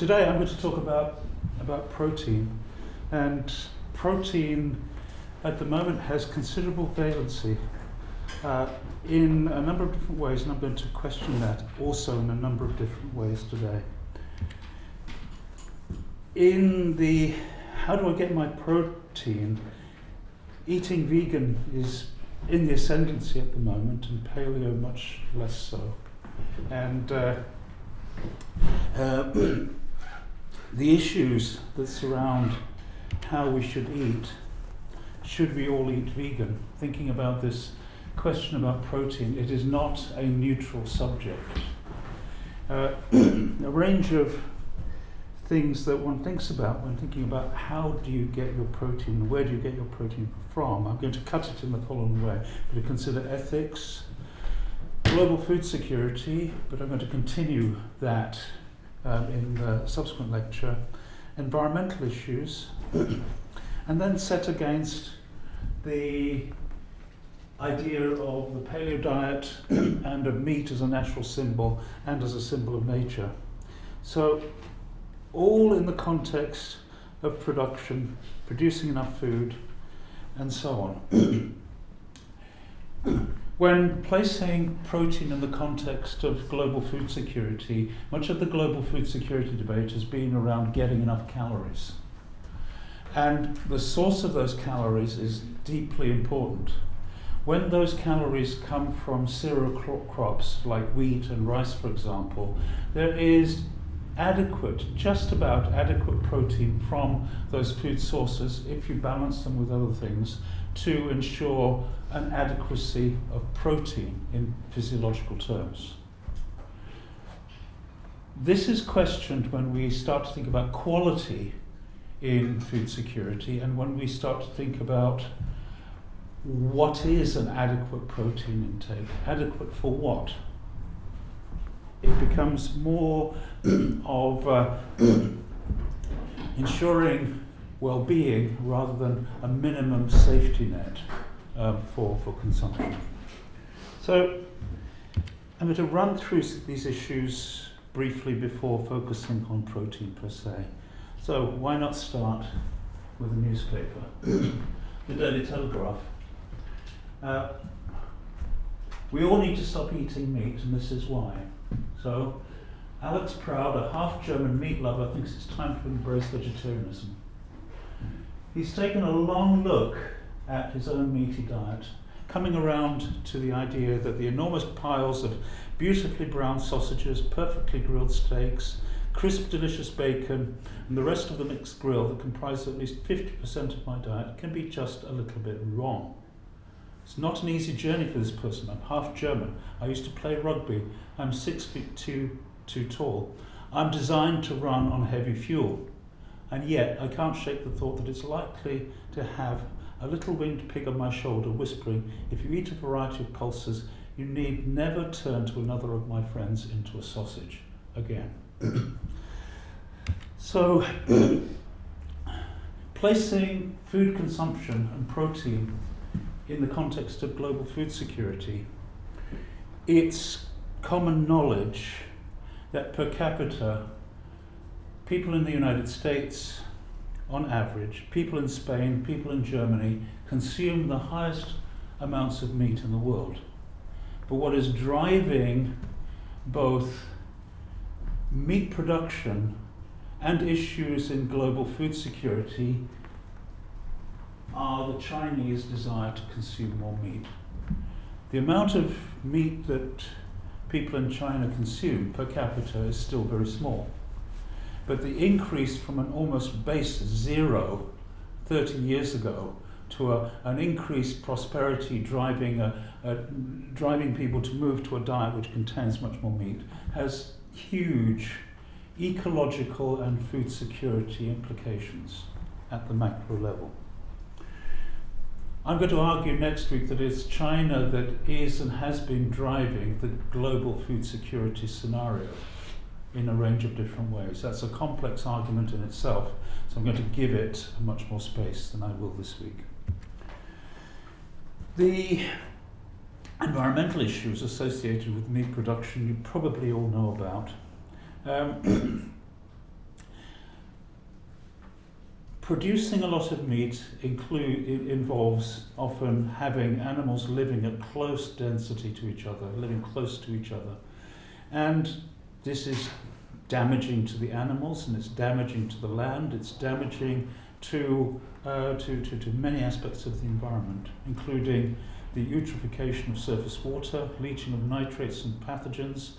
today I'm going to talk about, about protein. And protein at the moment has considerable valency uh, in a number of different ways, and I'm going to question that also in a number of different ways today. In the how do I get my protein, eating vegan is in the ascendancy at the moment, and paleo much less so. And uh, uh, the issues that surround how we should eat. Should we all eat vegan? Thinking about this question about protein, it is not a neutral subject. Uh, a range of things that one thinks about when thinking about how do you get your protein, where do you get your protein from. I'm going to cut it in the following way. I'm going to consider ethics, global food security, but I'm going to continue that um, in the subsequent lecture, environmental issues, and then set against the idea of the paleo diet and of meat as a natural symbol and as a symbol of nature. So, all in the context of production, producing enough food, and so on. When placing protein in the context of global food security, much of the global food security debate has been around getting enough calories. And the source of those calories is deeply important. When those calories come from cereal crops like wheat and rice, for example, there is adequate, just about adequate protein from those food sources if you balance them with other things to ensure an adequacy of protein in physiological terms. This is questioned when we start to think about quality in food security and when we start to think about what is an adequate protein intake? Adequate for what? It becomes more of uh, ensuring well being rather than a minimum safety net um, for, for consumption. So I'm going to run through these issues briefly before focusing on protein per se. So why not start with a newspaper? the Daily Telegraph. Uh, we all need to stop eating meat, and this is why. So, Alex Proud, a half German meat lover, thinks it's time to embrace vegetarianism. He's taken a long look at his own meaty diet, coming around to the idea that the enormous piles of beautifully browned sausages, perfectly grilled steaks, crisp, delicious bacon, and the rest of the mixed grill that comprise at least 50% of my diet can be just a little bit wrong. It's not an easy journey for this person. I'm half German. I used to play rugby. I'm six feet two, too tall. I'm designed to run on heavy fuel. And yet, I can't shake the thought that it's likely to have a little winged pig on my shoulder whispering, If you eat a variety of pulses, you need never turn to another of my friends into a sausage again. so, placing food consumption and protein in the context of global food security, it's common knowledge that per capita, people in the United States on average, people in Spain, people in Germany consume the highest amounts of meat in the world. But what is driving both meat production and issues in global food security are the Chinese desire to consume more meat. The amount of meat that people in China consume per capita is still very small. But the increase from an almost base zero 30 years ago to a, an increased prosperity driving, a, a, driving people to move to a diet which contains much more meat has huge ecological and food security implications at the macro level. I'm going to argue next week that it's China that is and has been driving the global food security scenario in a range of different ways. That's a complex argument in itself, so I'm going to give it much more space than I will this week. The environmental issues associated with meat production you probably all know about. Um, producing a lot of meat include, involves often having animals living at close density to each other, living close to each other. And this is damaging to the animals and it's damaging to the land, it's damaging to, uh, to, to, to many aspects of the environment, including the eutrophication of surface water, leaching of nitrates and pathogens,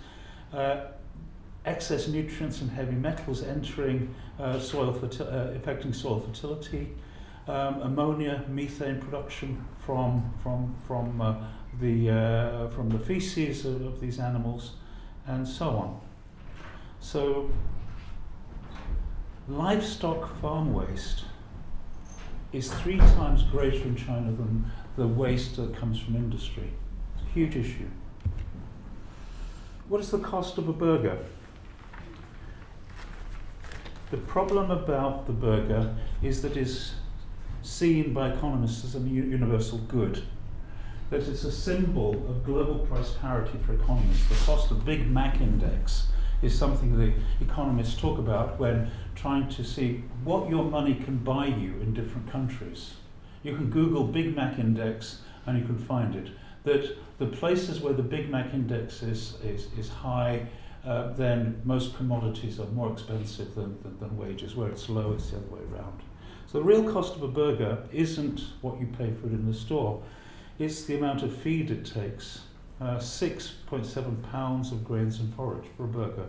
uh, excess nutrients and heavy metals entering uh, soil, uh, affecting soil fertility, um, ammonia, methane production from, from, from, uh, the, uh, from the feces of, of these animals, and so on. So, livestock farm waste is three times greater in China than the waste that comes from industry. It's a huge issue. What is the cost of a burger? The problem about the burger is that it's seen by economists as a universal good. That it's a symbol of global price parity for economists. The cost of Big Mac index is something that economists talk about when trying to see what your money can buy you in different countries. You can Google Big Mac index and you can find it. That the places where the Big Mac index is, is, is high uh, then most commodities are more expensive than, than, than wages. Where it's low, it's the other way around. So the real cost of a burger isn't what you pay for it in the store, it's the amount of feed it takes. Uh, 6.7 pounds of grains and forage for a burger,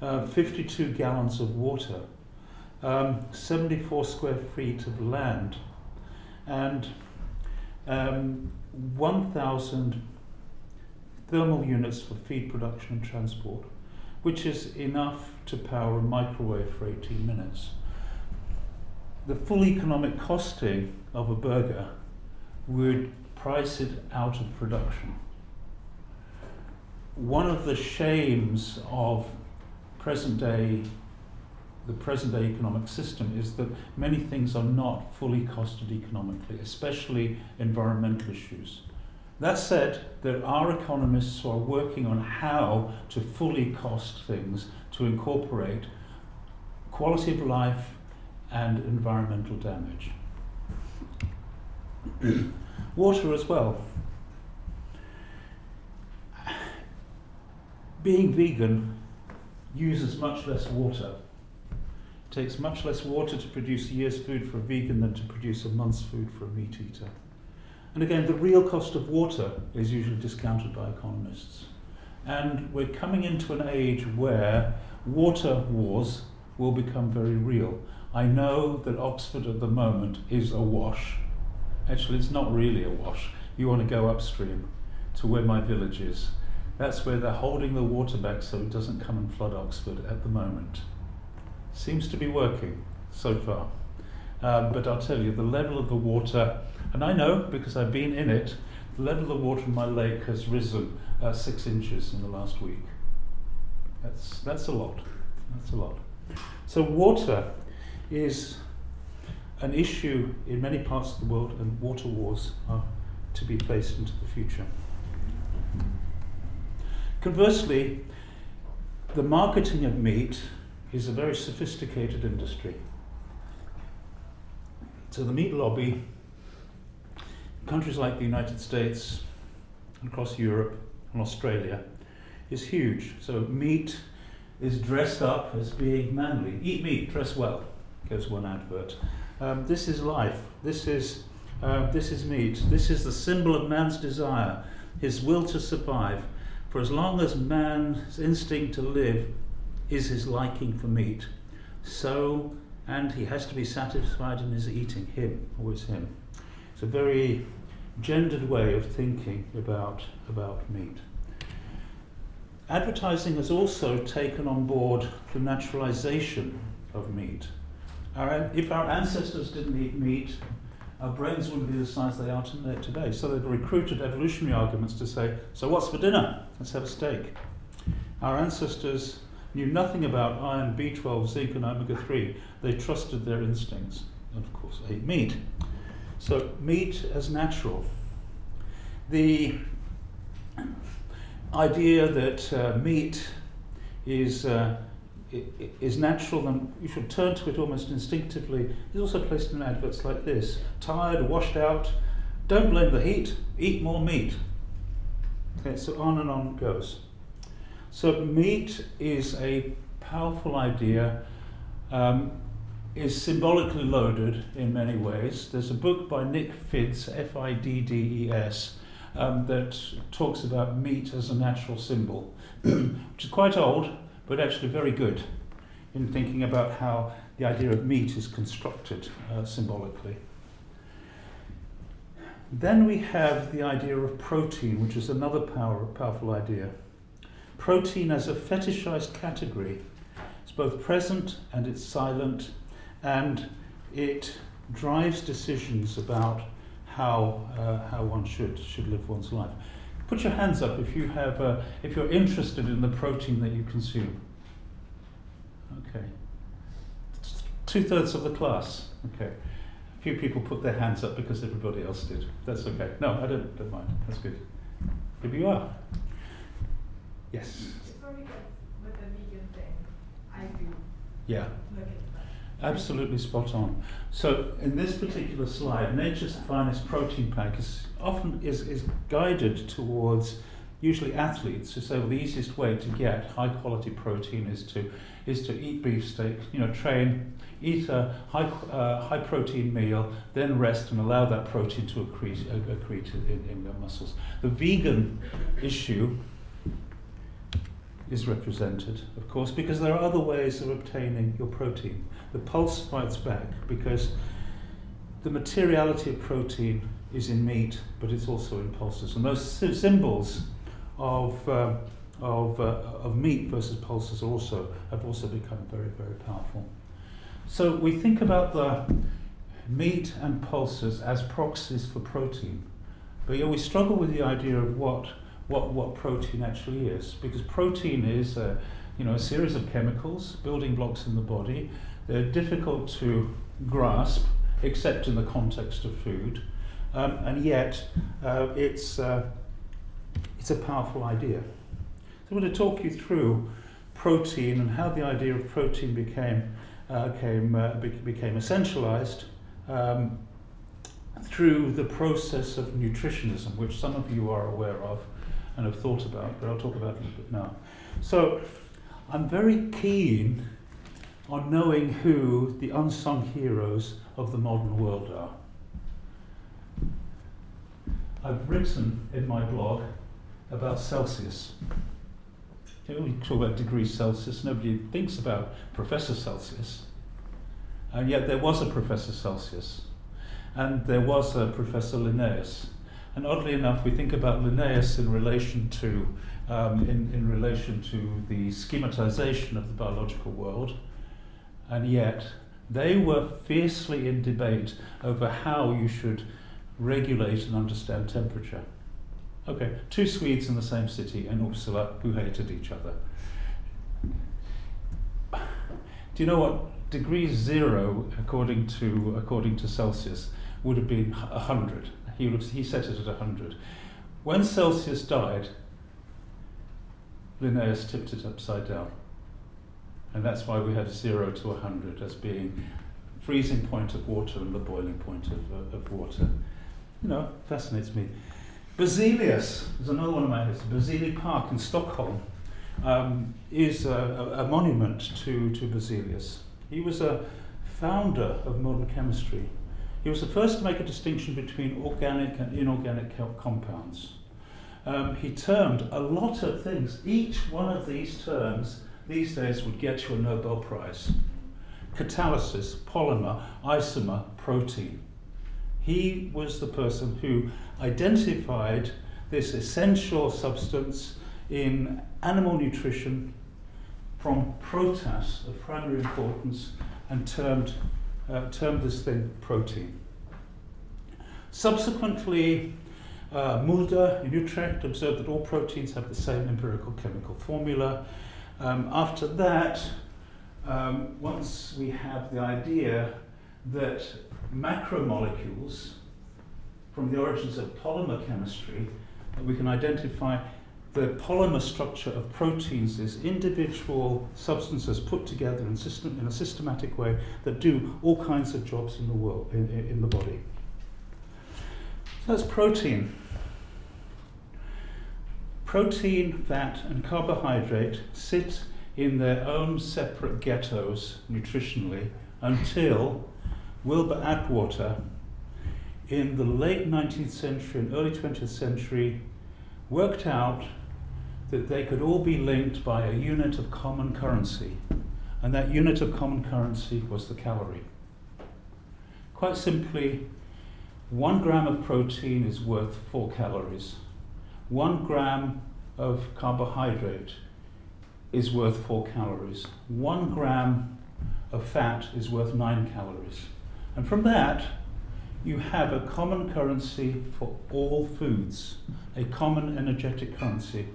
uh, 52 gallons of water, um, 74 square feet of land, and um, 1,000 thermal units for feed production and transport which is enough to power a microwave for 18 minutes. The full economic costing of a burger would price it out of production. One of the shames of present day the present day economic system is that many things are not fully costed economically, especially environmental issues. That said, there are economists who are working on how to fully cost things to incorporate quality of life and environmental damage. Water as well. Being vegan uses much less water. It takes much less water to produce a year's food for a vegan than to produce a month's food for a meat eater. And again, the real cost of water is usually discounted by economists. And we're coming into an age where water wars will become very real. I know that Oxford at the moment is awash. Actually, it's not really awash. You want to go upstream to where my village is. That's where they're holding the water back so it doesn't come and flood Oxford at the moment. Seems to be working so far. Um, but I'll tell you, the level of the water and I know, because I've been in it, the level of the water in my lake has risen uh, six inches in the last week. That's, that's a lot. That's a lot. So, water is an issue in many parts of the world, and water wars are to be faced into the future. Conversely, the marketing of meat is a very sophisticated industry. So, the meat lobby countries like the United States across Europe and Australia is huge. So meat is dressed up as being manly. Eat meat, dress well, goes one advert. Um, this is life. This is, uh, this is meat. This is the symbol of man's desire, his will to survive. For as long as man's instinct to live is his liking for meat, so, and he has to be satisfied in his eating, him, always him. It's a very gendered way of thinking about, about meat. Advertising has also taken on board the naturalization of meat. Our, if our ancestors didn't eat meat, our brains wouldn't be the size they are today. So they've recruited evolutionary arguments to say, so what's for dinner? Let's have a steak. Our ancestors knew nothing about iron, B12, zinc, and omega 3. They trusted their instincts and, of course, ate meat. So, meat as natural. The idea that uh, meat is, uh, is natural and you should turn to it almost instinctively is also placed in adverts like this. Tired, washed out, don't blame the heat, eat more meat. Okay, so on and on goes. So meat is a powerful idea, um, is symbolically loaded in many ways. There's a book by Nick Fiddes, F-I-D-D-E-S, um, that talks about meat as a natural symbol, which is quite old, but actually very good in thinking about how the idea of meat is constructed uh, symbolically. Then we have the idea of protein, which is another power, powerful idea. Protein as a fetishized category. It's both present and it's silent, and it drives decisions about how, uh, how one should, should live one's life. Put your hands up if, you have, uh, if you're interested in the protein that you consume. Okay. Two thirds of the class. Okay. A few people put their hands up because everybody else did. That's okay. No, I don't, don't mind. That's good. Here you are. Yes. It's very good with the vegan thing. I do. Yeah. Absolutely spot on. So in this particular slide, Nature's Finest Protein Pack is often is, is guided towards usually athletes who say well the easiest way to get high quality protein is to is to eat beefsteak, you know, train, eat a high uh, high protein meal, then rest and allow that protein to accrete, accrete in, in your muscles. The vegan issue is represented, of course, because there are other ways of obtaining your protein. The pulse fights back because the materiality of protein is in meat, but it's also in pulses. And those symbols of, uh, of, uh, of meat versus pulses also have also become very, very powerful. So we think about the meat and pulses as proxies for protein. But yet we struggle with the idea of what what, what protein actually is. Because protein is a, you know, a series of chemicals, building blocks in the body. They're difficult to grasp, except in the context of food. Um, and yet, uh, it's, uh, it's a powerful idea. So I'm going to talk you through protein and how the idea of protein became, uh, came, uh, became essentialized um, through the process of nutritionism, which some of you are aware of and have thought about, but I'll talk about it a bit now. So I'm very keen on knowing who the unsung heroes of the modern world are. I've written in my blog about Celsius. You know, we talk about degrees Celsius, nobody thinks about Professor Celsius. And yet there was a Professor Celsius, and there was a Professor Linnaeus. And oddly enough, we think about Linnaeus in relation to um, in, in relation to the schematization of the biological world, and yet they were fiercely in debate over how you should regulate and understand temperature. Okay, two Swedes in the same city and Uppsala who hated each other. Do you know what degree zero, according to according to Celsius, would have been a hundred? He, have, he set it at 100. When Celsius died, Linnaeus tipped it upside down. And that's why we have 0 to 100 as being freezing point of water and the boiling point of, uh, of water. You know, fascinates me. Berzelius is another one of my heroes. Berzelii Park in Stockholm um, is a, a, a monument to, to Berzelius. He was a founder of modern chemistry. He was the first to make a distinction between organic and inorganic compounds. Um, he termed a lot of things. Each one of these terms these days would get you a Nobel Prize. Catalysis, polymer, isomer, protein. He was the person who identified this essential substance in animal nutrition from protas of primary importance and termed uh, termed this thing protein. Subsequently, uh, Mulder in Utrecht observed that all proteins have the same empirical chemical formula. Um, after that, um, once we have the idea that macromolecules, from the origins of polymer chemistry, we can identify the polymer structure of proteins is individual substances put together in, system, in a systematic way that do all kinds of jobs in the world in, in the body. So that's protein. Protein, fat, and carbohydrate sit in their own separate ghettos nutritionally until Wilbur Atwater in the late 19th century and early 20th century worked out that they could all be linked by a unit of common currency, and that unit of common currency was the calorie. Quite simply, one gram of protein is worth four calories. One gram of carbohydrate is worth four calories. One gram of fat is worth nine calories. And from that, you have a common currency for all foods, a common energetic currency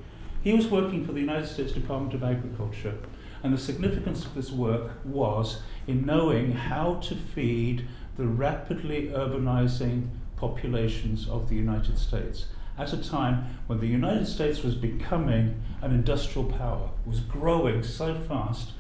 he was working for the United States Department of Agriculture, and the significance of this work was in knowing how to feed the rapidly urbanizing populations of the United States at a time when the United States was becoming an industrial power, was growing so fast,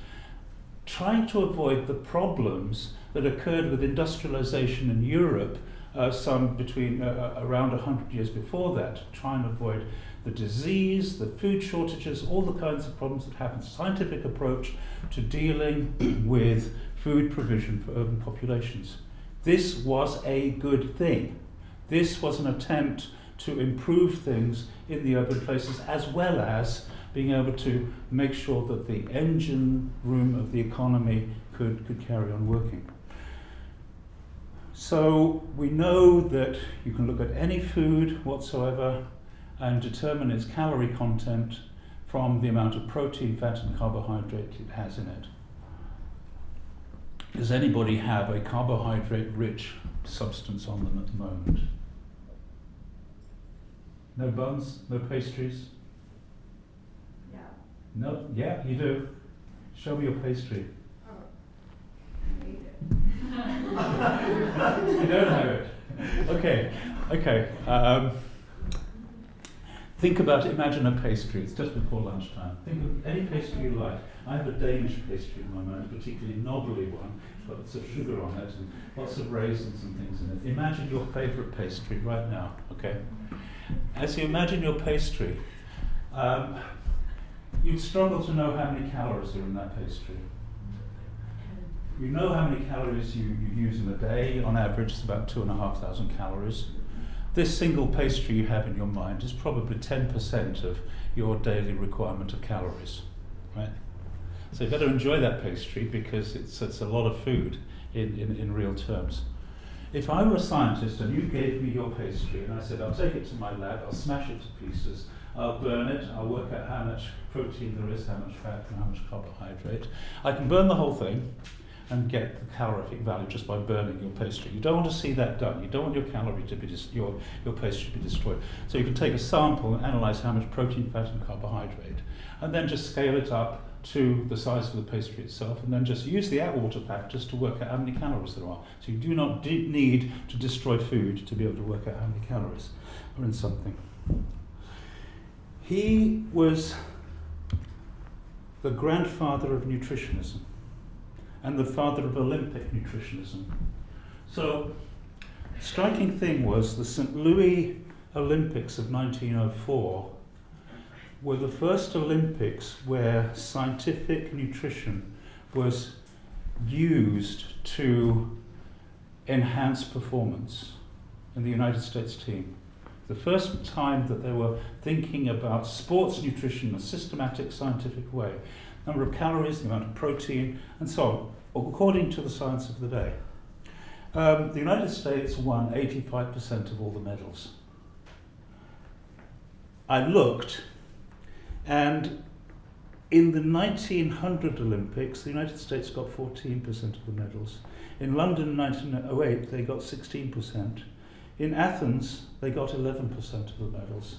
trying to avoid the problems that occurred with industrialization in Europe uh, some between uh, uh around 100 years before that, trying to avoid the disease, the food shortages, all the kinds of problems that happen. Scientific approach to dealing with food provision for urban populations. This was a good thing. This was an attempt to improve things in the urban places as well as being able to make sure that the engine room of the economy could, could carry on working. So we know that you can look at any food whatsoever and determine its calorie content from the amount of protein, fat, and carbohydrate it has in it. Does anybody have a carbohydrate rich substance on them at the moment? No buns, no pastries? Yeah. No, yeah, you do. Show me your pastry. Oh, I you don't have it. Okay, okay. Um, Think about imagine a pastry, it's just before lunchtime. Think of any pastry you like. I have a Danish pastry in my mind, a particularly knobbly one, got lots of sugar on it and lots of raisins and things in it. Imagine your favourite pastry right now, okay? As you imagine your pastry, um, you'd struggle to know how many calories are in that pastry. You know how many calories you, you use in a day. On average, it's about two and a half thousand calories this single pastry you have in your mind is probably 10% of your daily requirement of calories, right? So you better enjoy that pastry because it's, it's a lot of food in, in, in real terms. If I were a scientist and you gave me your pastry and I said, I'll take it to my lab, I'll smash it to pieces, I'll burn it, I'll work out how much protein there is, how much fat, and how much carbohydrate, I can burn the whole thing and get the calorific value just by burning your pastry. You don't want to see that done. You don't want your calorie to be dis- your, your pastry to be destroyed. So you can take a sample and analyze how much protein, fat, and carbohydrate, and then just scale it up to the size of the pastry itself, and then just use the Atwater pack just to work out how many calories there are. So you do not need to destroy food to be able to work out how many calories are in something. He was the grandfather of nutritionism and the father of Olympic nutritionism. So, striking thing was the St. Louis Olympics of 1904 were the first Olympics where scientific nutrition was used to enhance performance in the United States team. The first time that they were thinking about sports nutrition in a systematic scientific way number of calories, the amount of protein, and so on, according to the science of the day. Um, the United States won 85% of all the medals. I looked, and in the 1900 Olympics, the United States got 14% of the medals. In London 1908, they got 16%. In Athens, they got 11% of the medals.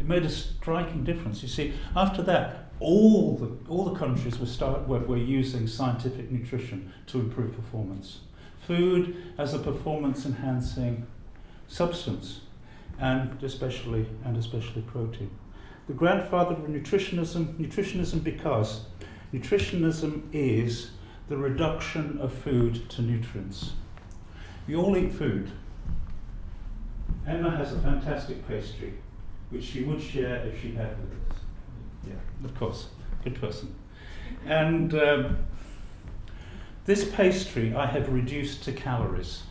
It made a striking difference. You see, after that, all the, all the countries were, start, were, were using scientific nutrition to improve performance. Food as a performance enhancing substance, and especially, and especially protein. the grandfather of nutritionism, nutritionism because nutritionism is the reduction of food to nutrients. We all eat food. Emma has a fantastic pastry, which she would share if she had with us. Yeah, of course, good person. And um, this pastry I have reduced to calories.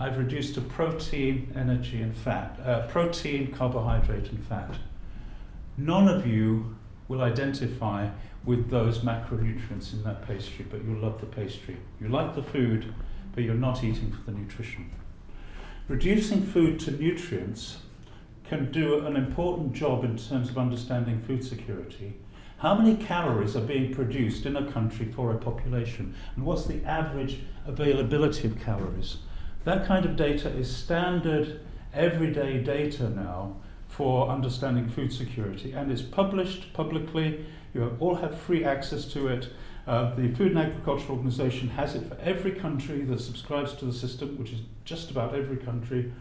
I've reduced to protein, energy, and fat. Uh, protein, carbohydrate, and fat. None of you will identify with those macronutrients in that pastry, but you love the pastry. You like the food, but you're not eating for the nutrition. Reducing food to nutrients can do an important job in terms of understanding food security. How many calories are being produced in a country for a population? And what's the average availability of calories? That kind of data is standard everyday data now for understanding food security and it's published publicly. You all have free access to it. Uh, the Food and Agriculture Organization has it for every country that subscribes to the system, which is just about every country.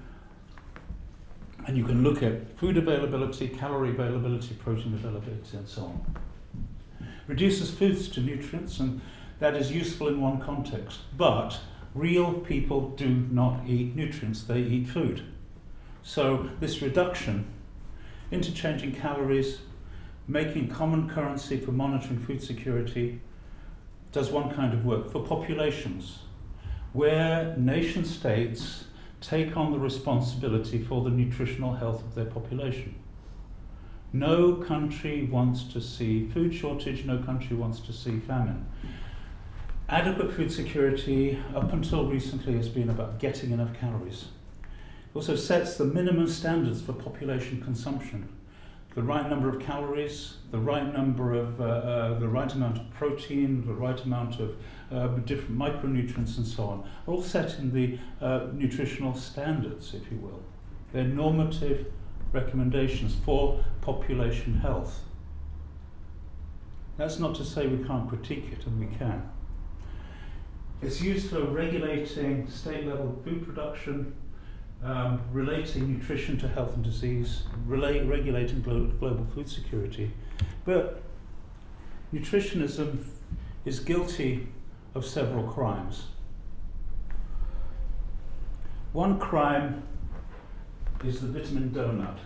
And you can look at food availability, calorie availability, protein availability, and so on. Reduces foods to nutrients, and that is useful in one context. But real people do not eat nutrients, they eat food. So, this reduction, interchanging calories, making common currency for monitoring food security, does one kind of work for populations where nation states take on the responsibility for the nutritional health of their population. No country wants to see food shortage, no country wants to see famine. Adequate food security, up until recently, has been about getting enough calories. It also sets the minimum standards for population consumption. The right number of calories, the right number of, uh, uh, the right amount of protein, the right amount of uh, different micronutrients and so on, are all set in the uh, nutritional standards, if you will. They're normative recommendations for population health. That's not to say we can't critique it, and we can. It's used for regulating state level food production, um, relating nutrition to health and disease, relate, regulating glo- global food security. But nutritionism is guilty of several crimes. One crime is the vitamin donut,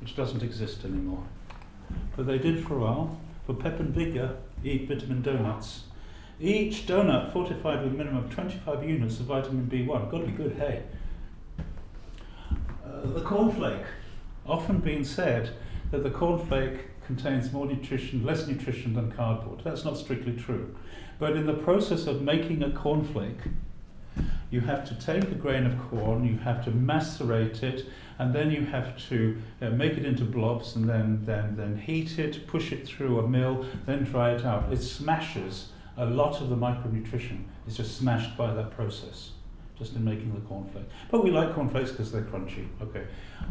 which doesn't exist anymore. But they did for a while. For pep and vigor, eat vitamin donuts. Each donut fortified with a minimum of 25 units of vitamin B1. Got to be good, hey. Uh, the cornflake, often been said that the cornflake contains more nutrition, less nutrition than cardboard. That's not strictly true. But in the process of making a cornflake, you have to take a grain of corn, you have to macerate it, and then you have to uh, make it into blobs and then, then, then heat it, push it through a mill, then dry it out. It smashes a lot of the micronutrition. It's just smashed by that process, just in making the cornflake. But we like cornflakes because they're crunchy. Okay,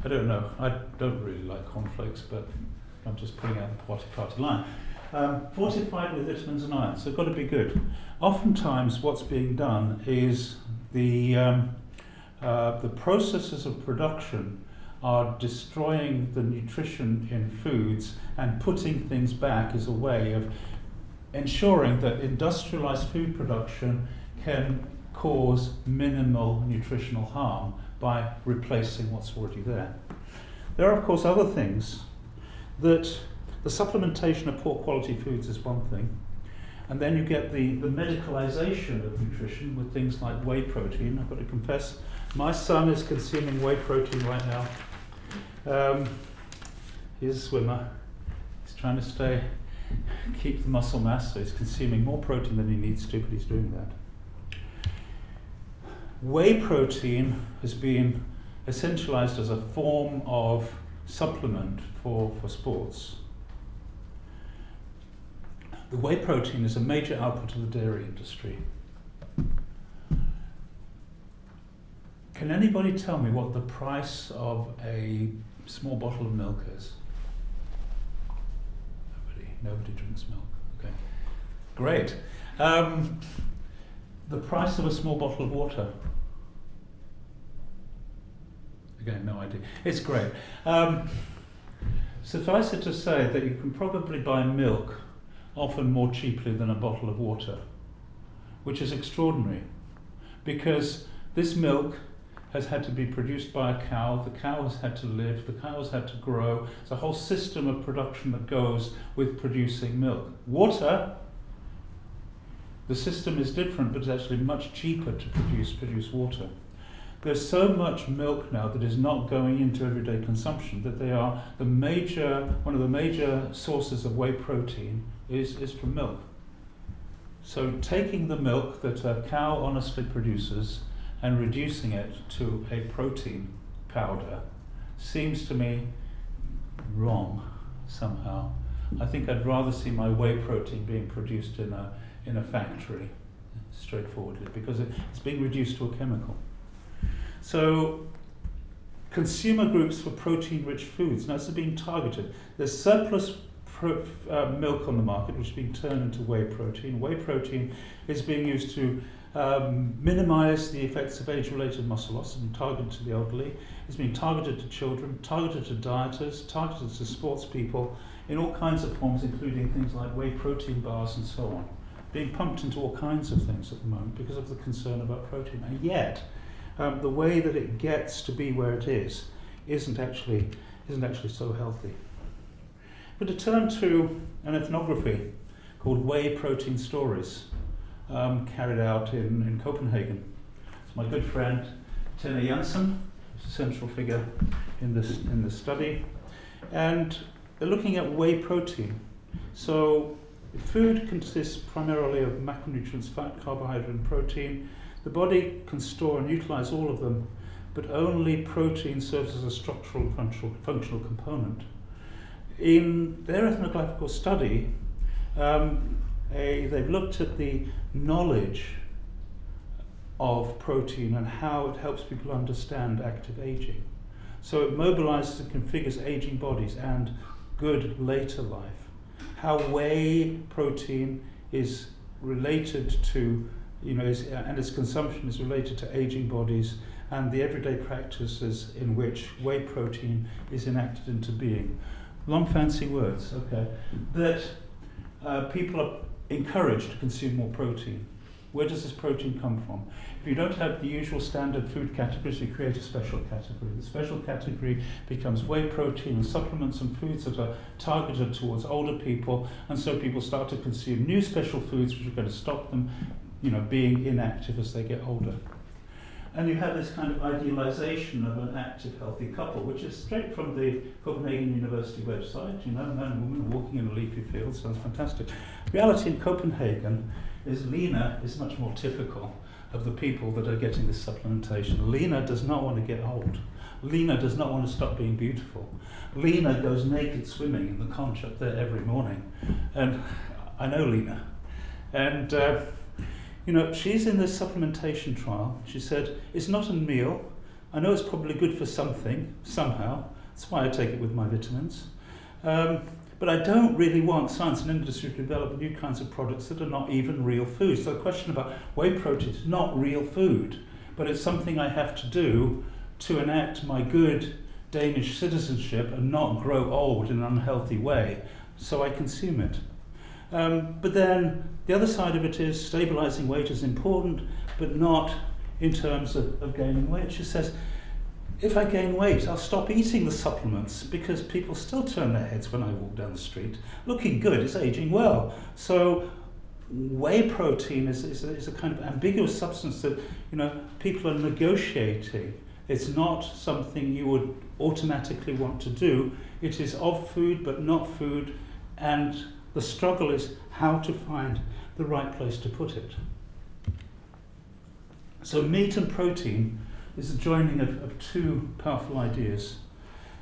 I don't know. I don't really like cornflakes, but I'm just putting out the party line. Um, fortified with vitamins and iron, so it's got to be good. Oftentimes, what's being done is the um, uh, the processes of production are destroying the nutrition in foods and putting things back as a way of ensuring that industrialized food production can cause minimal nutritional harm by replacing what's already there. There are, of course, other things that the supplementation of poor quality foods is one thing, and then you get the, the medicalization of nutrition with things like whey protein. I've got to confess, my son is consuming whey protein right now. Um, he's a swimmer. He's trying to stay, keep the muscle mass, so he's consuming more protein than he needs to, but he's doing that. Whey protein has been essentialized as a form of supplement for, for sports. The whey protein is a major output of the dairy industry. Can anybody tell me what the price of a small bottle of milk is? Nobody. Nobody drinks milk. Okay. Great. Um, the price of a small bottle of water. Again, no idea. It's great. Um, Suffice it to say that you can probably buy milk often more cheaply than a bottle of water, which is extraordinary because this milk has had to be produced by a cow, the cow has had to live, the cow has had to grow. It's a whole system of production that goes with producing milk. Water, the system is different, but it's actually much cheaper to produce produce water. There's so much milk now that is not going into everyday consumption that they are the major one of the major sources of whey protein is, is from milk. So taking the milk that a cow honestly produces and reducing it to a protein powder seems to me wrong somehow. I think I'd rather see my whey protein being produced in a, in a factory, straightforwardly, because it, it's being reduced to a chemical. So, consumer groups for protein rich foods, now this is being targeted. There's surplus pro, uh, milk on the market which is being turned into whey protein. Whey protein is being used to um, minimize the effects of age-related muscle loss and targeted to the elderly. It's being targeted to children, targeted to dieters, targeted to sports people in all kinds of forms, including things like whey protein bars and so on. Being pumped into all kinds of things at the moment because of the concern about protein. And yet, um, the way that it gets to be where it is isn't actually, isn't actually so healthy. But to turn to an ethnography called Whey Protein Stories um, carried out in, in Copenhagen. It's my good friend Tina Jansen, a central figure in this in the study, and they're looking at whey protein. So food consists primarily of macronutrients, fat, carbohydrate, and protein. The body can store and utilize all of them, but only protein serves as a structural and functional, functional component. In their ethnographical study, um, a, they've looked at the knowledge of protein and how it helps people understand active aging. So it mobilizes and configures aging bodies and good later life. How whey protein is related to, you know, is, and its consumption is related to aging bodies and the everyday practices in which whey protein is enacted into being. Long fancy words, okay. That uh, people are encouraged to consume more protein. Where does this protein come from? If you don't have the usual standard food categories, you create a special category. The special category becomes whey protein and supplements and foods that are targeted towards older people, and so people start to consume new special foods which are going to stop them, you know, being inactive as they get older. And you have this kind of idealization of an active, healthy couple, which is straight from the Copenhagen University website. You know, man and woman walking in a leafy field sounds fantastic. Reality in Copenhagen is Lena is much more typical of the people that are getting this supplementation. Lena does not want to get old. Lena does not want to stop being beautiful. Lena goes naked swimming in the conch up there every morning. And I know Lena. And uh, you know, she's in this supplementation trial. She said, it's not a meal. I know it's probably good for something, somehow. That's why I take it with my vitamins. Um, but I don't really want science and industry to develop new kinds of products that are not even real food. So the question about whey protein is not real food, but it's something I have to do to enact my good Danish citizenship and not grow old in an unhealthy way. So I consume it. Um, but then the other side of it is stabilizing weight is important, but not in terms of, of gaining weight. She says, if I gain weight, I'll stop eating the supplements because people still turn their heads when I walk down the street. Looking good is aging well. So whey protein is, is, a, is a kind of ambiguous substance that you know people are negotiating. It's not something you would automatically want to do. It is of food but not food, and the struggle is how to find the right place to put it. So, meat and protein is the joining of, of two powerful ideas.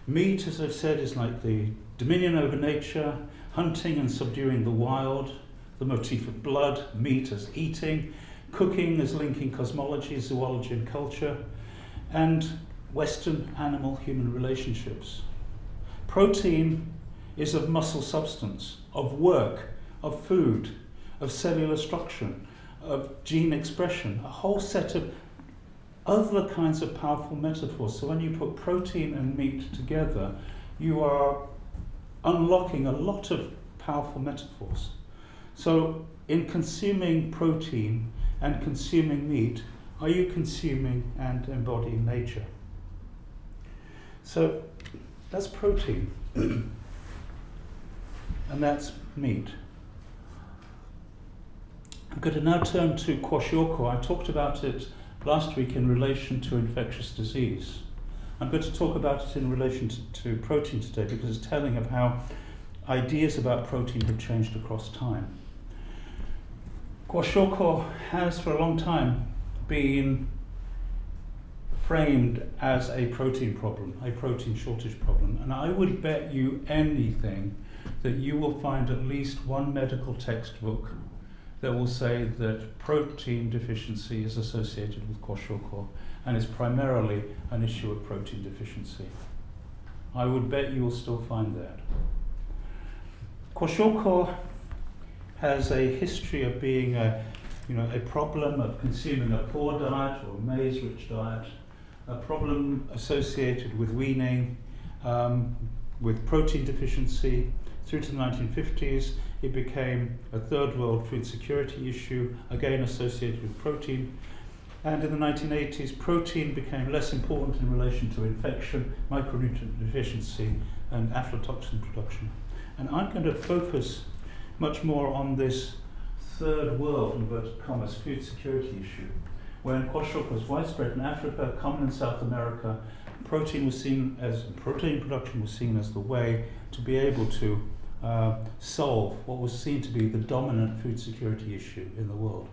Meat, as I've said, is like the dominion over nature, hunting and subduing the wild, the motif of blood, meat as eating, cooking as linking cosmology, zoology, and culture, and Western animal human relationships. Protein is of muscle substance, of work, of food, of cellular structure, of gene expression, a whole set of other kinds of powerful metaphors. So when you put protein and meat together, you are unlocking a lot of powerful metaphors. So, in consuming protein and consuming meat, are you consuming and embodying nature? So, that's protein, and that's meat. I'm going to now turn to kwashiorkor. I talked about it last week in relation to infectious disease. I'm going to talk about it in relation to, to protein today because it's telling of how ideas about protein have changed across time. Kwashiorkor has for a long time been framed as a protein problem, a protein shortage problem, and I would bet you anything that you will find at least one medical textbook that will say that protein deficiency is associated with kwashiorkor and is primarily an issue of protein deficiency. I would bet you will still find that. Kwashiorkor has a history of being a, you know, a problem of consuming a poor diet or a maize-rich diet, a problem associated with weaning, um, with protein deficiency. Through to the 1950s, it became a third world food security issue, again associated with protein. And in the 1980s, protein became less important in relation to infection, micronutrient deficiency, and aflatoxin production. And I'm going to focus much more on this third world, inverted commas, food security issue, when kwashiorkor was widespread in Africa, common in South America. Protein was seen as protein production was seen as the way to be able to uh, solve what was seen to be the dominant food security issue in the world.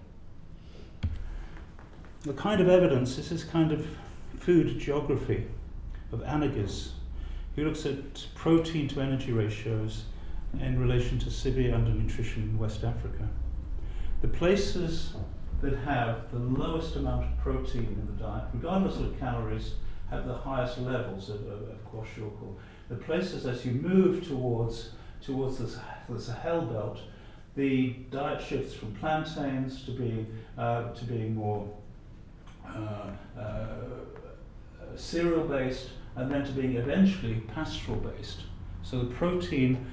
The kind of evidence is this kind of food geography of Anagis, who looks at protein to energy ratios in relation to severe undernutrition in West Africa. The places that have the lowest amount of protein in the diet, regardless of calories, have the highest levels of, of, of kwashiorkor. The places as you move towards towards the, the Sahel belt, the diet shifts from plantains to being uh, to being more uh, uh, cereal based, and then to being eventually pastoral based. So the protein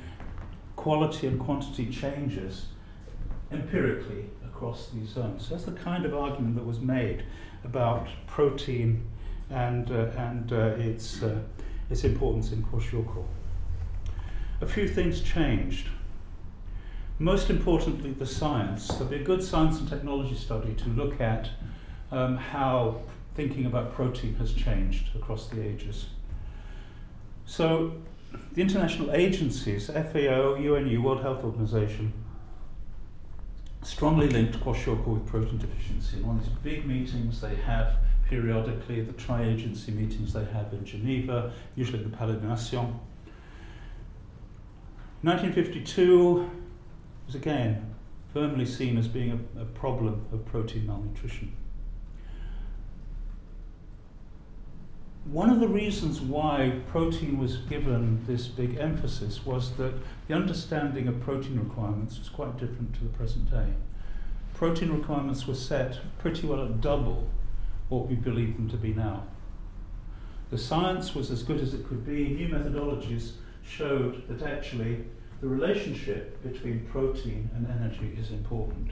quality and quantity changes empirically across these zones. So that's the kind of argument that was made about protein and, uh, and uh, its, uh, its importance in kwashiorkor. A few things changed. Most importantly, the science. There'll be a good science and technology study to look at um, how thinking about protein has changed across the ages. So, the international agencies, FAO, UNU, World Health Organization, strongly linked kwashiorkor with protein deficiency. One of these big meetings they have periodically, the tri-agency meetings they have in Geneva, usually the Palais des Nations. 1952 was again firmly seen as being a, a problem of protein malnutrition. one of the reasons why protein was given this big emphasis was that the understanding of protein requirements was quite different to the present day. Protein requirements were set pretty well at double what we believe them to be now. The science was as good as it could be. New methodologies showed that actually the relationship between protein and energy is important.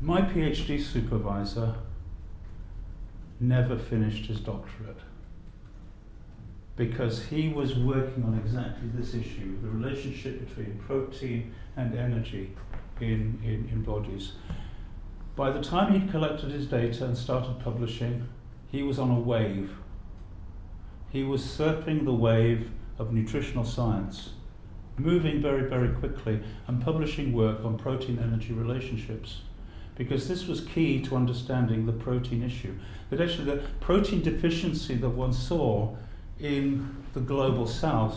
My PhD supervisor never finished his doctorate because he was working on exactly this issue the relationship between protein and energy in, in, in bodies. By the time he'd collected his data and started publishing, he was on a wave. He was surfing the wave of nutritional science, moving very, very quickly and publishing work on protein energy relationships because this was key to understanding the protein issue. That actually, the protein deficiency that one saw in the global south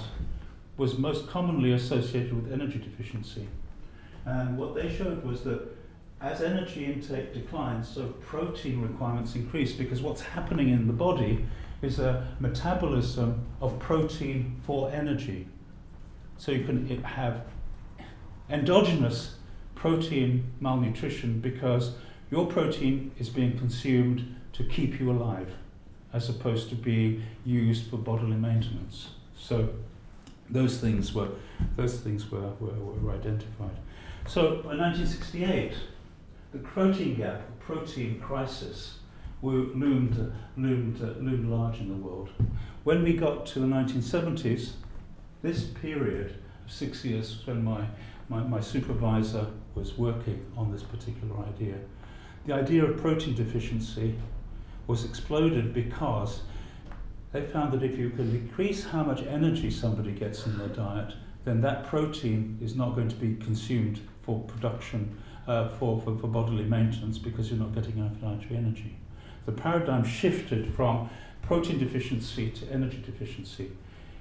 was most commonly associated with energy deficiency. And what they showed was that as energy intake declines, so protein requirements increase because what's happening in the body is a metabolism of protein for energy. So you can have endogenous protein malnutrition because your protein is being consumed to keep you alive as opposed to being used for bodily maintenance. So those things were, those things were, were, were identified. So by 1968, the protein gap, protein crisis, loomed, loomed, loomed large in the world. When we got to the 1970s, this period of six years when my, my, my supervisor was working on this particular idea, the idea of protein deficiency was exploded because they found that if you can increase how much energy somebody gets in their diet, then that protein is not going to be consumed for production, uh, for, for, for bodily maintenance, because you're not getting enough dietary energy. The paradigm shifted from protein deficiency to energy deficiency.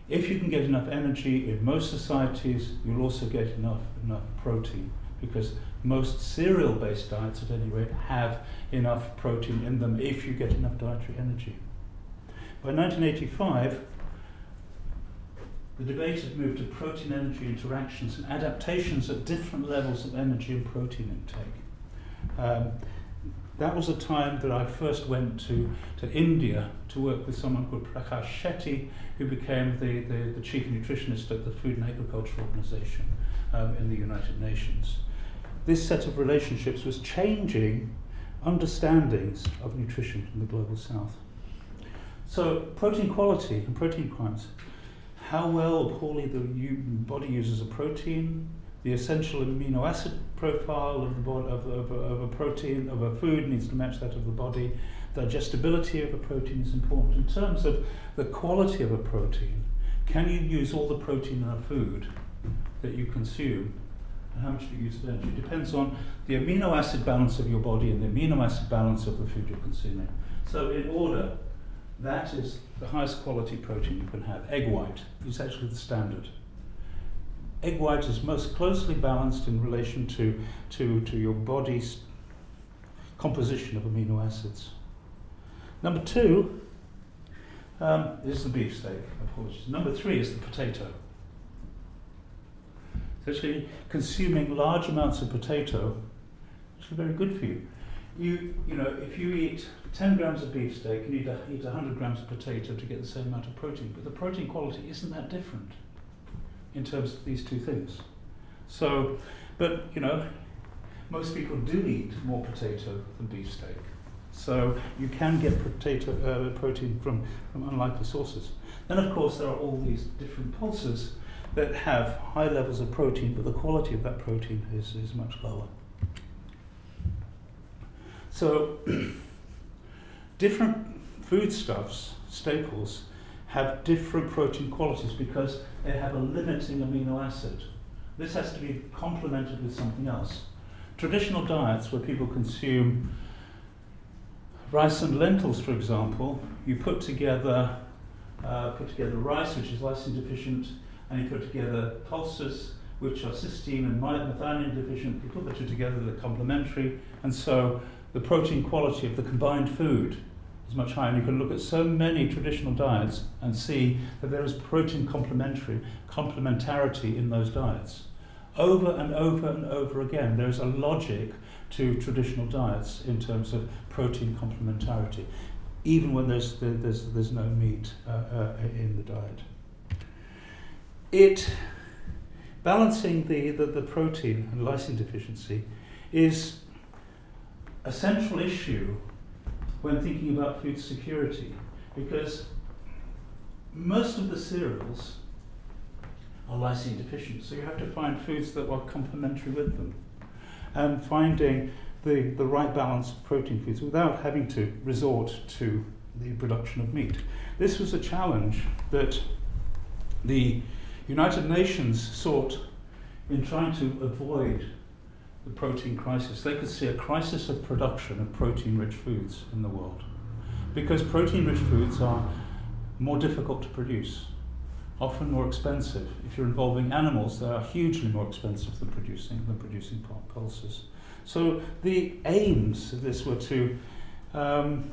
If you can get enough energy in most societies, you'll also get enough, enough protein because most cereal based diets, at any rate, have enough protein in them if you get enough dietary energy. By 1985, the debate had moved to protein energy interactions and adaptations at different levels of energy and protein intake. Um, that was a time that I first went to, to India to work with someone called Prakash Shetty, who became the, the, the chief nutritionist at the Food and Agriculture Organization um, in the United Nations. This set of relationships was changing understandings of nutrition in the global south. So, protein quality and protein crimes. How well or poorly the body uses a protein, the essential amino acid profile of, the body, of, of, of, a protein, of a food, needs to match that of the body. Digestibility of a protein is important. In terms of the quality of a protein, can you use all the protein in a food that you consume? And how much do you use of energy? It depends on the amino acid balance of your body and the amino acid balance of the food you're consuming. So, in order, that is the highest quality protein you can have. Egg white is actually the standard egg white is most closely balanced in relation to, to, to your body's composition of amino acids. Number two um, is the beefsteak, apologies. Number three is the potato. It's actually consuming large amounts of potato is very good for you. You, you know, if you eat 10 grams of beefsteak, you need to eat 100 grams of potato to get the same amount of protein, but the protein quality isn't that different in terms of these two things. So, but you know, most people do eat more potato than beefsteak. So you can get potato uh, protein from, from unlikely sources. Then of course there are all these different pulses that have high levels of protein, but the quality of that protein is, is much lower. So different foodstuffs, staples, have different protein qualities because they have a limiting amino acid. This has to be complemented with something else. Traditional diets where people consume rice and lentils, for example, you put together uh, put together rice, which is lysine deficient, and you put together pulses, which are cysteine and methionine deficient. You put the two together, they're complementary, and so the protein quality of the combined food is much higher. And you can look at so many traditional diets and see that there is protein complementary, complementarity in those diets. Over and over and over again, there is a logic to traditional diets in terms of protein complementarity, even when there's, there's, there's no meat uh, uh, in the diet. It, balancing the, the, the protein and lysine deficiency is a central issue when thinking about food security because most of the cereals are lysine deficient, so you have to find foods that are complementary with them. And finding the, the right balance of protein foods without having to resort to the production of meat. This was a challenge that the United Nations sought in trying to avoid the protein crisis. They could see a crisis of production of protein rich foods in the world because protein rich foods are more difficult to produce, often more expensive. If you're involving animals, they are hugely more expensive than producing, than producing pulses. So the aims of this were to um,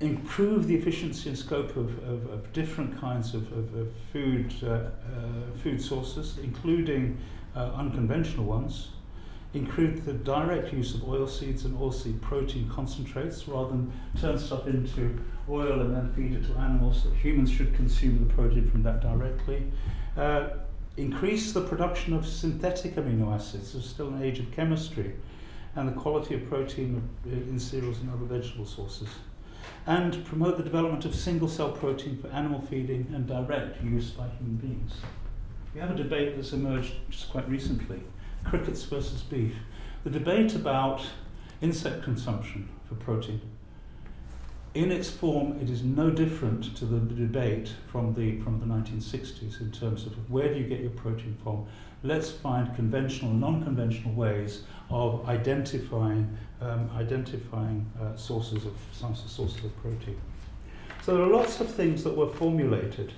improve the efficiency and scope of, of, of different kinds of, of food, uh, uh, food sources, including uh, unconventional ones, include the direct use of oilseeds and oilseed protein concentrates rather than turn stuff into oil and then feed it to animals. That humans should consume the protein from that directly. Uh, increase the production of synthetic amino acids. There's still an age of chemistry, and the quality of protein in cereals and other vegetable sources. And promote the development of single cell protein for animal feeding and direct use by human beings. We have a debate that's emerged just quite recently crickets versus beef. The debate about insect consumption for protein in its form, it is no different to the debate from the, from the 1960s in terms of where do you get your protein from. Let's find conventional non conventional ways of identifying, um, identifying uh, sources, of, sources of protein. So there are lots of things that were formulated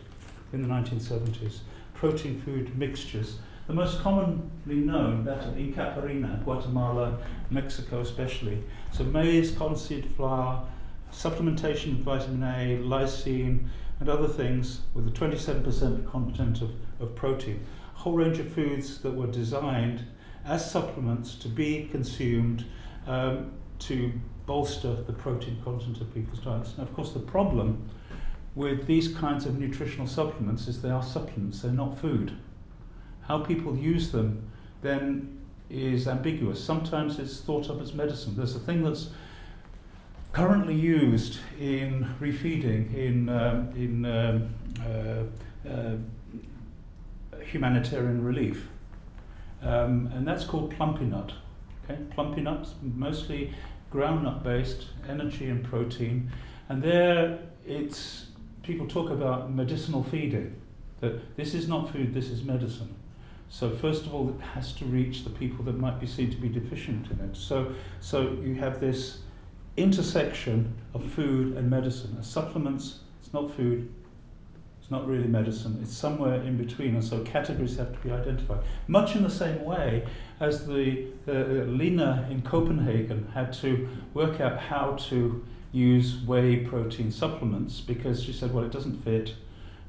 in the 1970s protein food mixtures. The most commonly known, that of Incaparina, Guatemala, Mexico especially. So maize, cottonseed flour, supplementation of vitamin A, lysine, and other things with a 27% content of, of protein. A whole range of foods that were designed as supplements to be consumed um, to bolster the protein content of people's diets. And of course, the problem with these kinds of nutritional supplements is they are supplements, they're not food. How people use them then is ambiguous. Sometimes it's thought of as medicine. There's a thing that's currently used in refeeding in, um, in um, uh, uh, humanitarian relief. Um, and that's called Plumpy'Nut. Okay? Plumpy'Nuts, mostly groundnut based, energy and protein. And there it's, people talk about medicinal feeding, that this is not food, this is medicine. So first of all, it has to reach the people that might be seen to be deficient in it. So, so you have this intersection of food and medicine. As supplements, it's not food, it's not really medicine, it's somewhere in between, and so categories have to be identified. Much in the same way as the uh, Lena in Copenhagen had to work out how to use whey protein supplements because she said, well, it doesn't fit.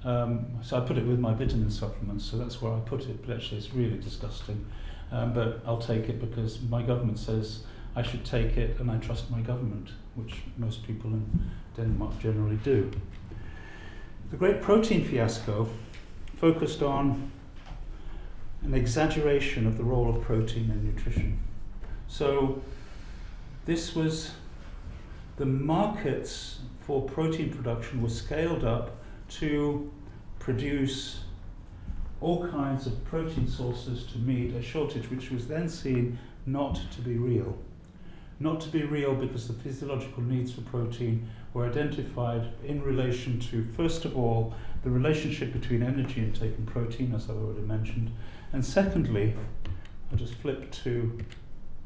Um, so I put it with my vitamin supplements, so that's where I put it, but actually it's really disgusting. Um, but I'll take it because my government says I should take it and I trust my government, which most people in Denmark generally do. The Great Protein Fiasco focused on an exaggeration of the role of protein in nutrition. So, this was the markets for protein production were scaled up to produce all kinds of protein sources to meet a shortage, which was then seen not to be real. Not to be real because the physiological needs for protein were identified in relation to, first of all, the relationship between energy intake and protein, as I've already mentioned, and secondly, I'll just flip to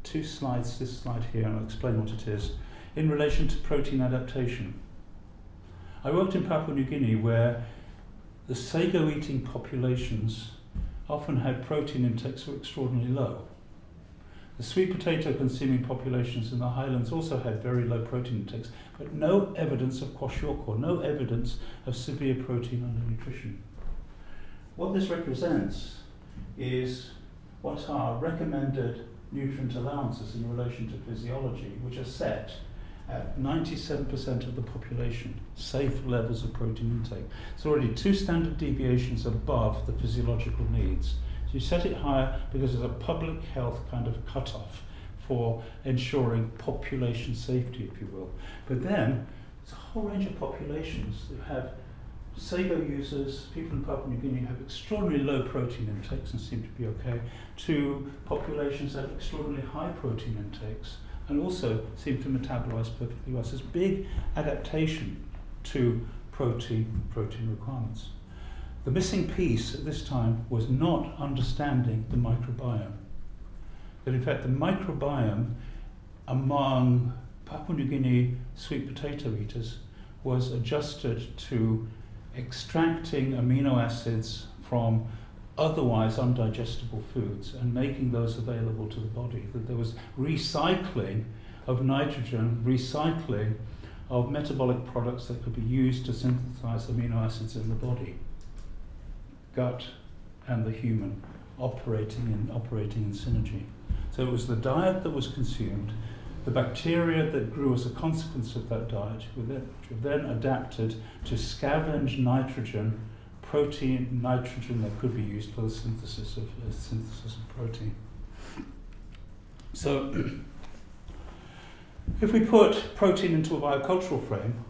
two slides, this slide here, and I'll explain what it is, in relation to protein adaptation. I worked in Papua New Guinea where the sago eating populations often had protein intakes were extraordinarily low. The sweet potato consuming populations in the highlands also had very low protein intakes, but no evidence of kwashiorkor, no evidence of severe protein undernutrition. What this represents is what are recommended nutrient allowances in relation to physiology, which are set at 97% of the population, safe levels of protein intake. It's already two standard deviations above the physiological needs. So you set it higher because there's a public health kind of cutoff for ensuring population safety, if you will. But then there's a whole range of populations that have sago users, people in Papua New Guinea have extraordinarily low protein intakes and seem to be okay, to populations that have extraordinarily high protein intakes and also seem to metabolize perfectly well. So there's big adaptation to protein protein requirements. The missing piece at this time was not understanding the microbiome. That in fact the microbiome among Papua New Guinea sweet potato eaters was adjusted to extracting amino acids from otherwise undigestible foods and making those available to the body. That there was recycling of nitrogen, recycling of metabolic products that could be used to synthesize amino acids in the body gut and the human operating in, operating in synergy. So it was the diet that was consumed, the bacteria that grew as a consequence of that diet, which were then adapted to scavenge nitrogen, protein, nitrogen that could be used for the synthesis of, uh, synthesis of protein. So if we put protein into a biocultural frame,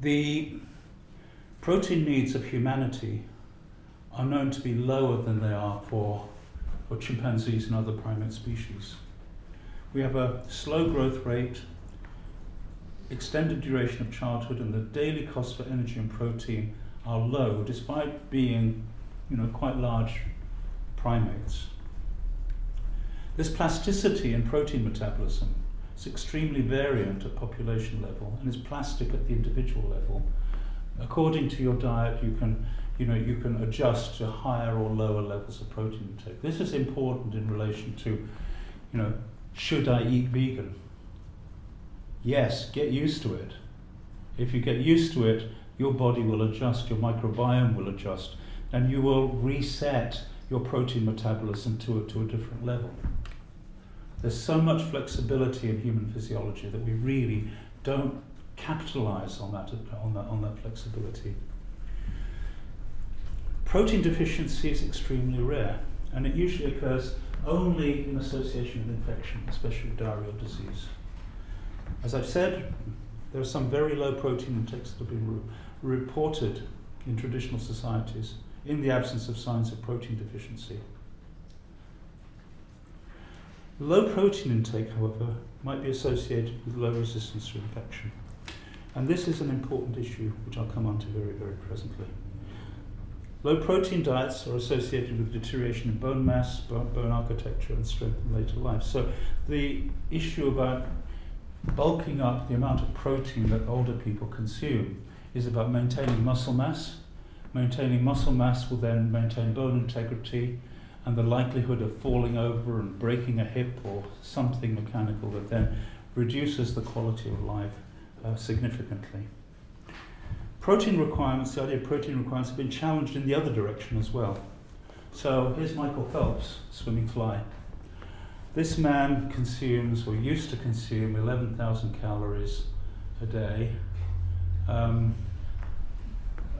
the protein needs of humanity are known to be lower than they are for, for chimpanzees and other primate species. We have a slow growth rate, extended duration of childhood, and the daily costs for energy and protein are low despite being you know, quite large primates. This plasticity in protein metabolism is extremely variant at population level and is plastic at the individual level. According to your diet, you can, you know, you can adjust to higher or lower levels of protein intake. This is important in relation to, you know, should I eat vegan? Yes, get used to it. If you get used to it, your body will adjust, your microbiome will adjust, and you will reset your protein metabolism to a, to a different level. There's so much flexibility in human physiology that we really don't capitalize on that, on that, on that flexibility. Protein deficiency is extremely rare, and it usually occurs only in association with infection, especially diarrheal disease. As I've said, there are some very low protein intakes that have been re- reported in traditional societies in the absence of signs of protein deficiency. Low protein intake, however, might be associated with low resistance to infection. And this is an important issue which I'll come on to very, very presently. Low protein diets are associated with deterioration in bone mass, bone architecture, and strength in later life. So the issue about bulking up the amount of protein that older people consume is about maintaining muscle mass. Maintaining muscle mass will then maintain bone integrity and the likelihood of falling over and breaking a hip or something mechanical that then reduces the quality of life uh, significantly. Protein requirements, the idea of protein requirements, have been challenged in the other direction as well. So here's Michael Phelps, swimming fly. This man consumes, or used to consume, 11,000 calories a day, um,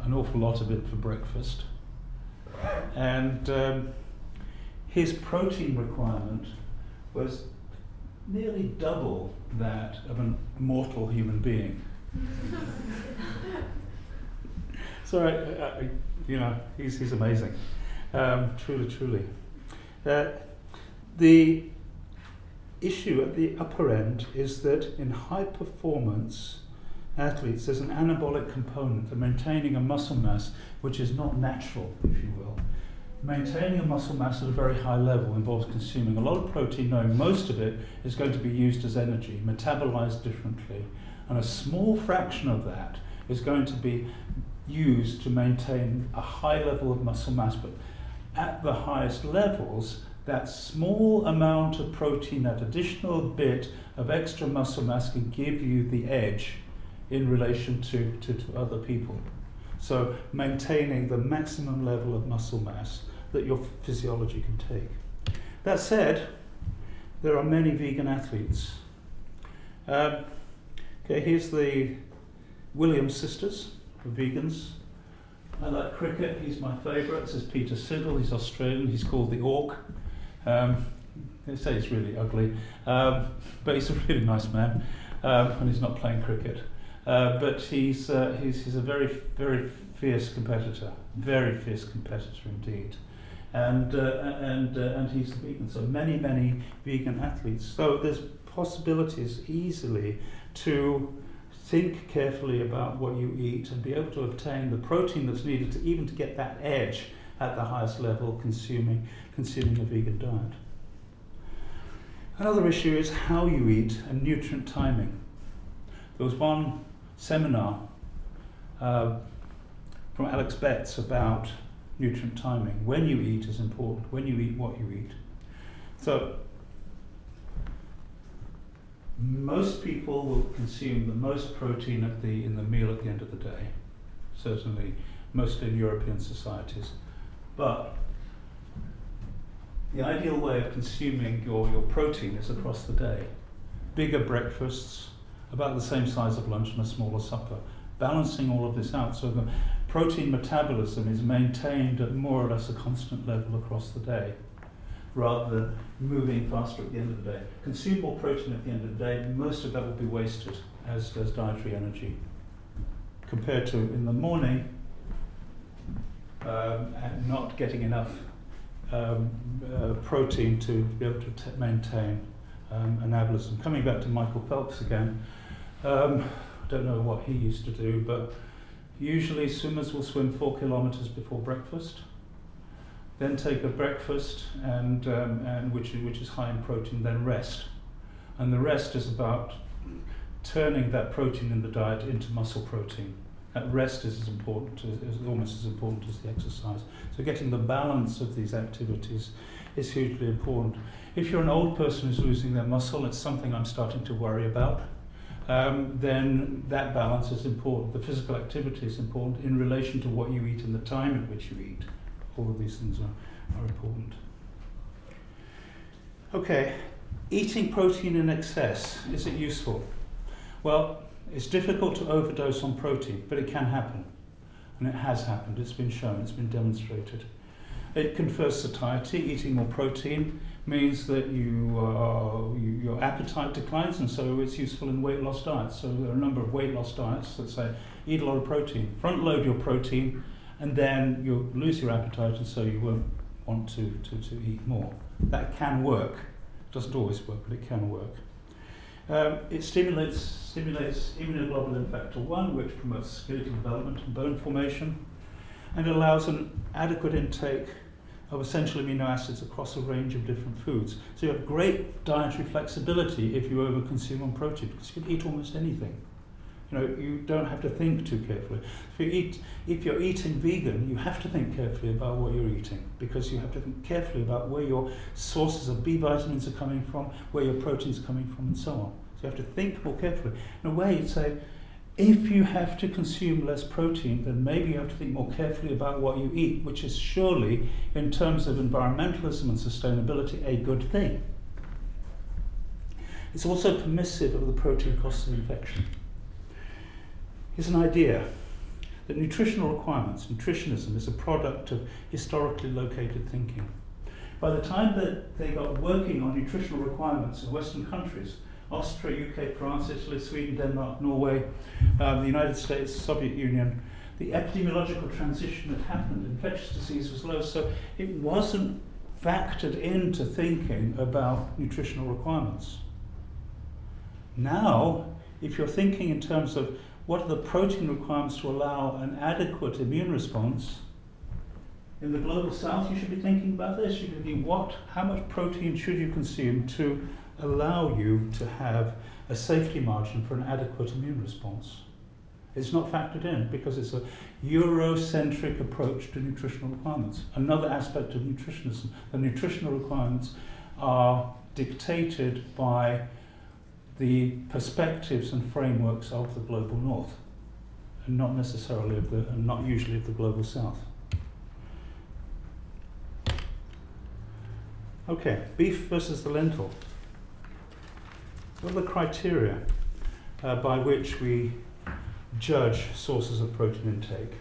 an awful lot of it for breakfast. And um, his protein requirement was nearly double that of a mortal human being. so, I, I, you know, he's, he's amazing. Um, truly, truly. Uh, the issue at the upper end is that in high performance athletes, there's an anabolic component, the maintaining a muscle mass which is not natural, if you will maintaining a muscle mass at a very high level involves consuming a lot of protein, knowing most of it is going to be used as energy, metabolized differently. And a small fraction of that is going to be used to maintain a high level of muscle mass. But at the highest levels, that small amount of protein, that additional bit of extra muscle mass, can give you the edge in relation to, to, to other people. So maintaining the maximum level of muscle mass that your physiology can take. That said, there are many vegan athletes. Um, okay, here's the Williams sisters, the vegans. I like cricket, he's my favourite. This is Peter Siddle, he's Australian, he's called the Auk. Um, they say he's really ugly, um, but he's a really nice man, um, and he's not playing cricket. Uh, but he's, uh, he's, he's a very, very fierce competitor, very fierce competitor indeed and uh, and uh, and he's a vegan. So many many vegan athletes. So there's possibilities easily to think carefully about what you eat and be able to obtain the protein that's needed to even to get that edge at the highest level consuming consuming a vegan diet. Another issue is how you eat and nutrient timing. There was one seminar uh, from Alex Betts about nutrient timing. When you eat is important, when you eat what you eat. So, most people will consume the most protein at the, in the meal at the end of the day. Certainly, mostly in European societies. But the ideal way of consuming your, your protein is across the day. Bigger breakfasts, about the same size of lunch, and a smaller supper. Balancing all of this out so the protein metabolism is maintained at more or less a constant level across the day rather than moving faster at the end of the day. Consume more protein at the end of the day, most of that will be wasted as, as dietary energy. Compared to in the morning, um, and not getting enough um, uh, protein to be able to t- maintain um, anabolism. Coming back to Michael Phelps again, um, I don't know what he used to do, but usually swimmers will swim four kilometers before breakfast, then take a breakfast and, um, and which, which is high in protein, then rest. And the rest is about turning that protein in the diet into muscle protein. Rest is as important, as, almost as important as the exercise. So getting the balance of these activities is hugely important. If you're an old person who's losing their muscle, it's something I'm starting to worry about. Um, then that balance is important. The physical activity is important in relation to what you eat and the time at which you eat. All of these things are, are important. Okay, eating protein in excess, is it useful? Well, it's difficult to overdose on protein, but it can happen. And it has happened, it's been shown, it's been demonstrated. It confers satiety, eating more protein means that you, uh, you, your appetite declines, and so it's useful in weight loss diets. So there are a number of weight loss diets that say eat a lot of protein, front load your protein, and then you'll lose your appetite, and so you won't want to, to, to eat more. That can work. It doesn't always work, but it can work. Um, it stimulates, stimulates immunoglobulin factor 1, which promotes skeletal development and bone formation, and allows an adequate intake of essential amino acids across a range of different foods. So you have great dietary flexibility if you overconsume on protein, because you can eat almost anything. You know, you don't have to think too carefully. If you eat, if you're eating vegan, you have to think carefully about what you're eating because you have to think carefully about where your sources of B vitamins are coming from, where your proteins are coming from, and so on. So you have to think more carefully. In a way, you'd say, if you have to consume less protein, then maybe you have to think more carefully about what you eat, which is surely, in terms of environmentalism and sustainability, a good thing. It's also permissive of the protein costs of infection. Here's an idea that nutritional requirements, nutritionism, is a product of historically located thinking. By the time that they got working on nutritional requirements in Western countries, Austria, UK, France, Italy, Sweden, Denmark, Norway, um, the United States, Soviet Union, the epidemiological transition that happened, infectious disease was low, so it wasn't factored into thinking about nutritional requirements. Now, if you're thinking in terms of what are the protein requirements to allow an adequate immune response, in the global south, you should be thinking about this. You should be what, how much protein should you consume to allow you to have a safety margin for an adequate immune response. It's not factored in because it's a Eurocentric approach to nutritional requirements. Another aspect of nutritionism, the nutritional requirements are dictated by the perspectives and frameworks of the global north, and not necessarily of the, and not usually of the global south. Okay, beef versus the lentil. What are the criteria uh, by which we judge sources of protein intake?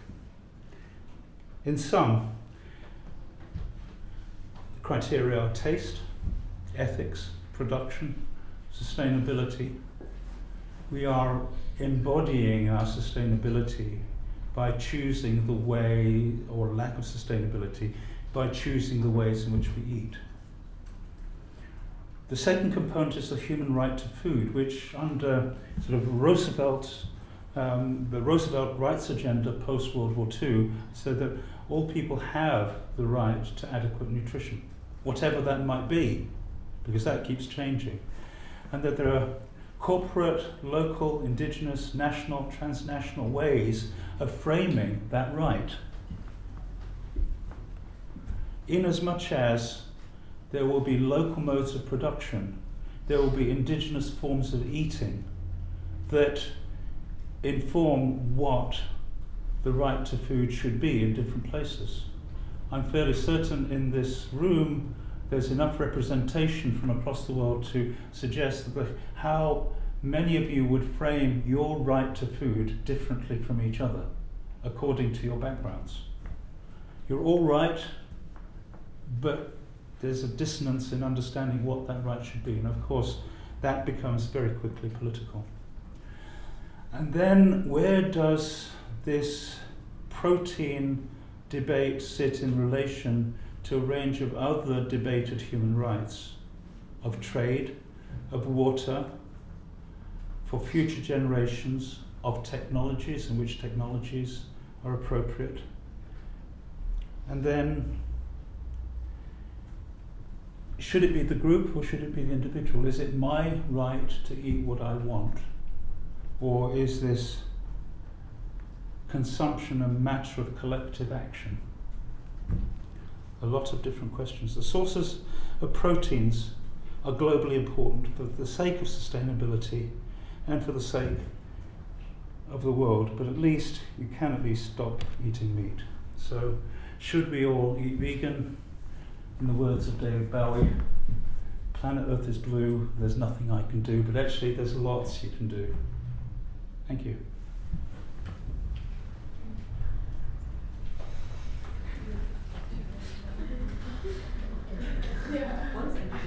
In some, the criteria are taste, ethics, production, sustainability. We are embodying our sustainability by choosing the way, or lack of sustainability, by choosing the ways in which we eat. The second component is the human right to food, which under sort of Roosevelt, um, the Roosevelt rights agenda post World War II, said that all people have the right to adequate nutrition, whatever that might be, because that keeps changing. And that there are corporate, local, indigenous, national, transnational ways of framing that right. In as much as there will be local modes of production, there will be indigenous forms of eating that inform what the right to food should be in different places. I'm fairly certain in this room there's enough representation from across the world to suggest that how many of you would frame your right to food differently from each other according to your backgrounds. You're all right, but there's a dissonance in understanding what that right should be. And of course, that becomes very quickly political. And then, where does this protein debate sit in relation to a range of other debated human rights of trade, of water, for future generations, of technologies and which technologies are appropriate? And then should it be the group or should it be the individual? Is it my right to eat what I want? Or is this consumption a matter of collective action? A lot of different questions. The sources of proteins are globally important for the sake of sustainability and for the sake of the world, but at least you can at least stop eating meat. So, should we all eat vegan? In the words of David Bowie, planet Earth is blue, there's nothing I can do, but actually, there's lots you can do. Thank you. Yeah.